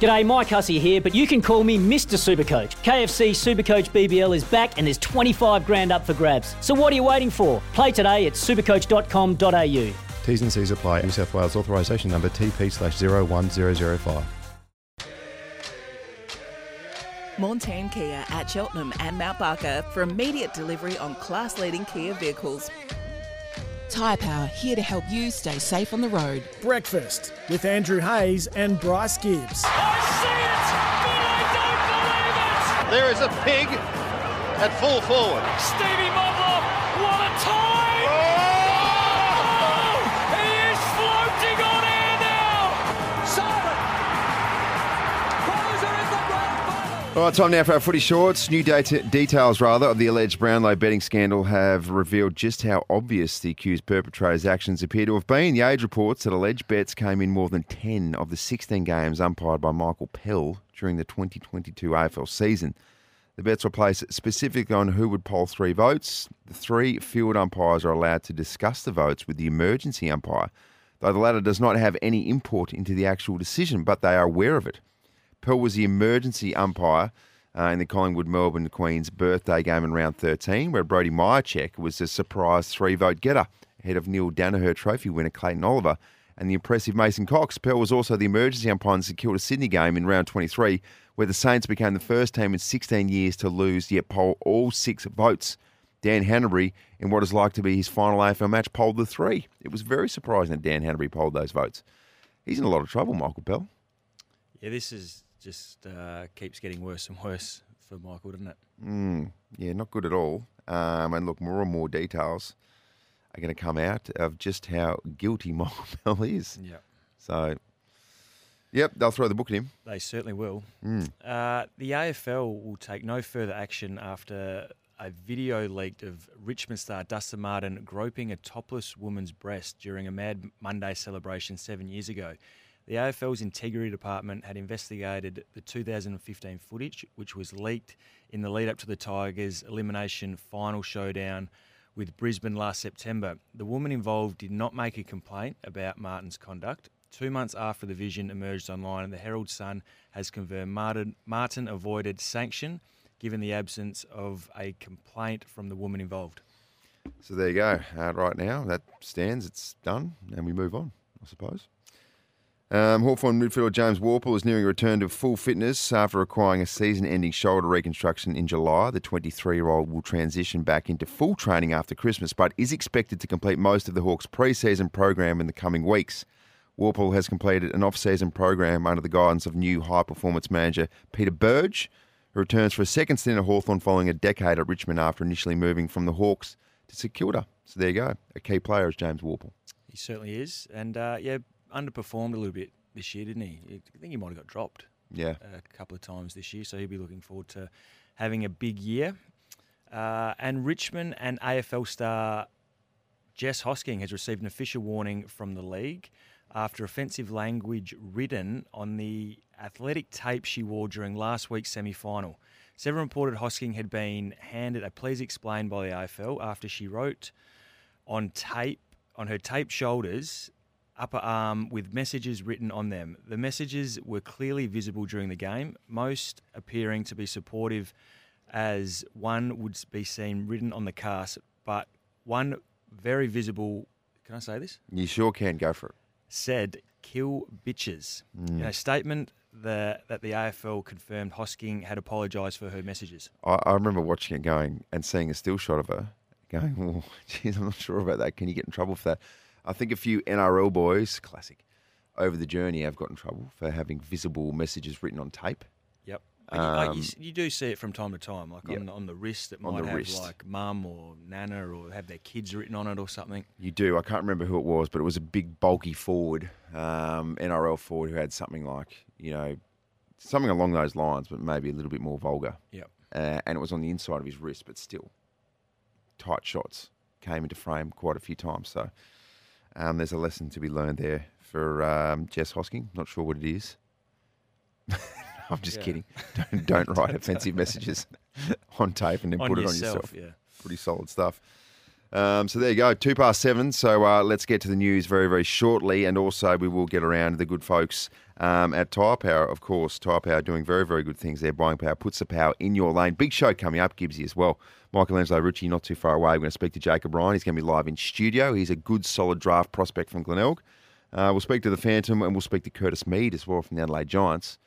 G'day, Mike Hussey here, but you can call me Mr. Supercoach. KFC Supercoach BBL is back and there's 25 grand up for grabs. So what are you waiting for? Play today at supercoach.com.au. T's and C's apply. New South Wales authorisation number TP slash 01005. Montane Kia at Cheltenham and Mount Barker for immediate delivery on class leading Kia vehicles. Tyre Power here to help you stay safe on the road. Breakfast with Andrew Hayes and Bryce Gibbs. There is a pig at full forward. Stevie Moblop, All right, time now for our footy shorts. New data, details, rather, of the alleged Brownlow betting scandal have revealed just how obvious the accused perpetrator's actions appear to have been. The Age reports that alleged bets came in more than 10 of the 16 games umpired by Michael Pell during the 2022 AFL season. The bets were placed specifically on who would poll three votes. The three field umpires are allowed to discuss the votes with the emergency umpire, though the latter does not have any input into the actual decision, but they are aware of it. Pell was the emergency umpire uh, in the Collingwood Melbourne Queen's birthday game in round 13, where Brody Mihocek was the surprise three vote getter ahead of Neale Daniher Trophy winner Clayton Oliver and the impressive Mason Cox. Pell was also the emergency umpire in the St Kilda Sydney game in round 23, where the Saints became the first team in 16 years to lose yet poll all six votes. Dan Hannebery, in what is like to be his final AFL match, polled the three. It was very surprising that Dan Hannebery polled those votes. He's in a lot of trouble, Michael Pell. Yeah, this is just uh, keeps getting worse and worse for Michael, doesn't it? Mm, yeah, not good at all. Um, and look, more and more details are going to come out of just how guilty Michael Pell is. Yeah. So, yep, they'll throw the book at him. They certainly will. Mm. Uh, the AFL will take no further action after a video leaked of Richmond star Dustin Martin groping a topless woman's breast during a Mad Monday celebration seven years ago. The AFL's Integrity Department had investigated the 2015 footage, which was leaked in the lead up to the Tigers' elimination final showdown with Brisbane last September. The woman involved did not make a complaint about Martin's conduct. Two months after the vision emerged online, the Herald Sun has confirmed Martin, Martin avoided sanction given the absence of a complaint from the woman involved. So there you go. Uh, right now, that stands. It's done, and we move on, I suppose. Um, Hawthorn midfielder James Worpel is nearing a return to full fitness after requiring a season ending shoulder reconstruction in July. The 23 year old will transition back into full training after Christmas, but is expected to complete most of the Hawks' pre season program in the coming weeks. Worpel has completed an off season program under the guidance of new high performance manager Peter Burge, who returns for a second stint at Hawthorn following a decade at Richmond after initially moving from the Hawks to St Kilda. So there you go. A key player is James Worpel. He certainly is. And uh, yeah, underperformed a little bit this year, didn't he? I think he might have got dropped. Yeah. A couple of times this year, so he'll be looking forward to having a big year. Uh, and Richmond and AFL star Jess Hosking has received an official warning from the league after offensive language written on the athletic tape she wore during last week's semi final. Seven reported Hosking had been handed a please explain by the AFL after she wrote on tape on her taped shoulders upper arm um, with messages written on them. The messages were clearly visible during the game, most appearing to be supportive, as one would be seen written on the cast, but one very visible. Can I say this? You sure can. Go for it. Said, kill bitches. In a statement that, that the AFL confirmed Hosking had apologised for her messages. I, I remember watching it going and seeing a still shot of her going, oh, geez, I'm not sure about that. Can you get in trouble for that? I think a few NRL boys, classic, over the journey have got in trouble for having visible messages written on tape. Yep. And you, like, you Um, you do see it from time to time, like Yep. on, the, on the wrist that On might have wrist. like mum or nana or have their kids written on it or something. You do. I can't remember who it was, but it was a big, bulky forward, um, NRL forward who had something like, you know, something along those lines, but maybe a little bit more vulgar. Yep. Uh, and it was on the inside of his wrist, but still tight shots came into frame quite a few times. So um, there's a lesson to be learned there for um, Jess Hosking. Not sure what it is. I'm just Yeah. kidding. Don't, don't write offensive messages on tape and then On put it yourself, on yourself. yeah. Pretty solid stuff. Um, so there you go, two past seven. So uh, let's get to the news very, very shortly, and also we will get around the good folks um, at Tyre Power, of course. Tyre Power doing very, very good things there. Buying power puts the power in your lane. Big show coming up, Gibbsy as well. Michelangelo Rucci not too far away. We're going to speak to Jacob Ryan. He's going to be live in studio. He's a good, solid draft prospect from Glenelg. Uh, we'll speak to the Phantom, and we'll speak to Curtis Mead as well from the Adelaide Giants,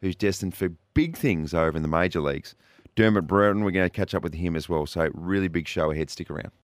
who's destined for big things over in the major leagues. Dermott Brereton, we're going to catch up with him as well. So really big show ahead. Stick around.